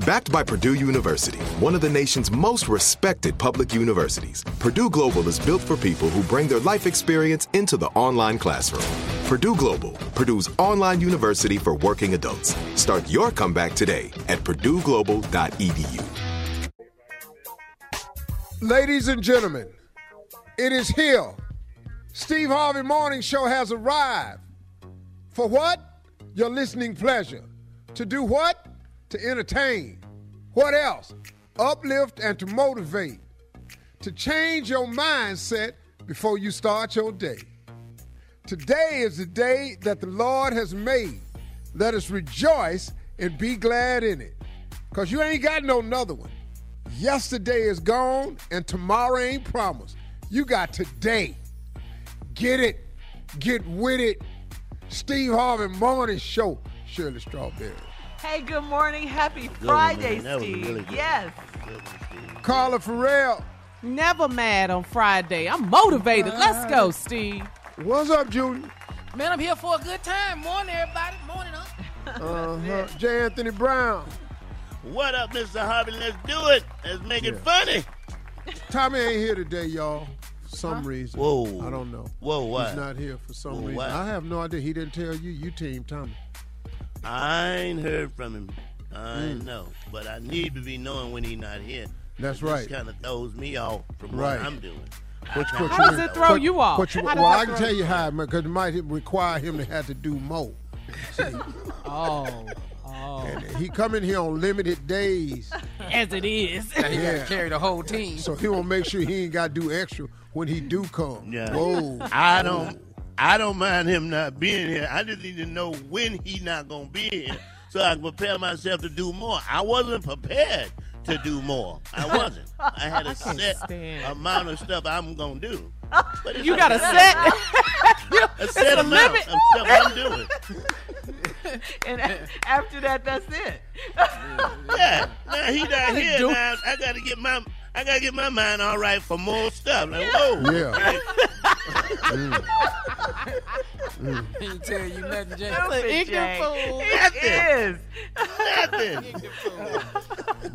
Backed by Purdue University, one of the nation's most respected public universities, Purdue Global is built for people who bring their life experience into the online classroom. Purdue Global, Purdue's online university for working adults. Start your comeback today at purdueglobal.edu. Ladies and gentlemen, it is here. Steve Harvey Morning Show has arrived. For what? Your listening pleasure. To do what? To entertain. What else? Uplift and to motivate. To change your mindset before you start your day. Today is the day that the Lord has made. Let us rejoice and be glad in it. Because you ain't got no another one. Yesterday is gone and tomorrow ain't promised. You got today. Get it. Get with it. Steve Harvey Morning Show. Shirley Strawberry. Hey, good morning. Happy Friday, That Steve. really good. yes. Carla Ferrell. Never mad on Friday. I'm motivated. Let's go, Steve. What's up, Julie? Man, I'm here for a good time. Morning, everybody. Morning, huh? Uh-huh. J. Anthony Brown. What up, Mr. Harvey? Let's do it. Let's make it funny. Tommy ain't here today, y'all. For some reason. Whoa. I don't know. Whoa, why? He's not here for some Whoa, reason. why? I have no idea. He didn't tell you. You team Tommy. I ain't heard from him. I Mm. know, but I need to be knowing when he's not here. That's This right. kind of throws me off from Right. what I'm doing. Which I How does in- it throw put- you off? you- well, that I can tell you you how, because it might require him to have to do more. Oh, oh. And he come in here on limited days. As it is. Yeah. He yeah. carry the whole team. So he won't make sure he ain't got to do extra when he do come. Yeah. Whoa. I don't. I don't mind him not being here. I just need to know when he not gonna be here, so I can prepare myself to do more. I wasn't prepared to do more. I wasn't. I had a set stand. amount of stuff I'm gonna do. But You got a set. a set amount of stuff I'm doing. And after that, that's it. Yeah. Now he not here. Now I gotta get my I gotta get my mind all right for more stuff. Like, whoa. Yeah. He ain't tell you nothing, Jay. Stupid, It's an ignorant Jay. fool. It is.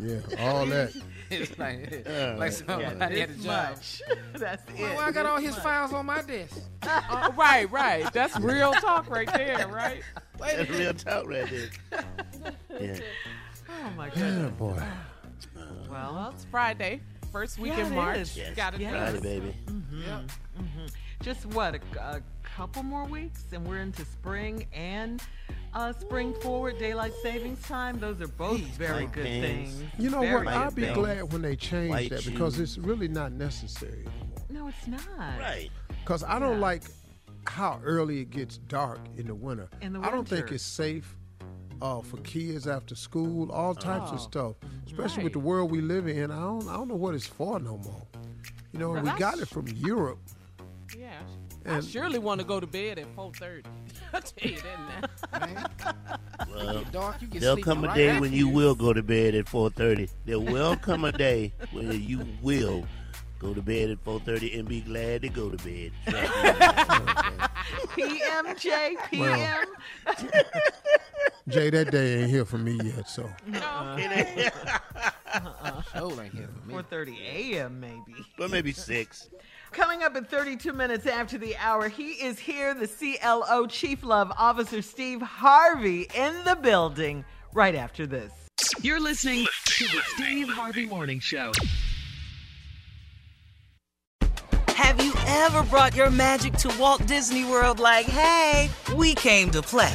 Yeah, all that. It's like, Uh, like somebody Yeah, had a this job. much. That's it. Well, I got all his files on my desk. Uh, right, right. That's real talk right there, right? That's real talk right there. Yeah. Oh my god. goodness. boy. Well, Well, it's Friday, first week Yeah, in March. Yes. Got it. Yes. Friday, baby. Yeah. just what a, a couple more weeks, and we're into spring and uh, spring forward daylight savings time. Those are both very good pants. things. You know Very what? I'll be things. glad when they change White that because shoes. it's really not necessary anymore. No, it's not. Right. Because I don't Yeah. like how early it gets dark in the winter. In the I don't think it's safe uh, for kids after school, all types Oh. of stuff. Especially with the world we live in. I don't, I don't know what it's for no more. You know, we got it from Europe. Yeah. I surely want to go to bed at 4.30. I'll tell you that now. Man, Well, dark, you get there'll come a right day when you will go to bed at 4:30. There will come a day when you will go to bed at 4:30 and be glad to go to bed. PM, J, PM. Jay, that day ain't here for me yet, so. Uh-uh. Uh-uh. Show ain't here for me. 4:30 a.m. maybe. But maybe six. Coming up at 32 minutes after the hour, he is here, the CLO Chief Love Officer Steve Harvey in the building right after this. You're listening to the Steve Harvey Morning Show. Have you ever brought your magic to Walt Disney World like, hey, we came to play?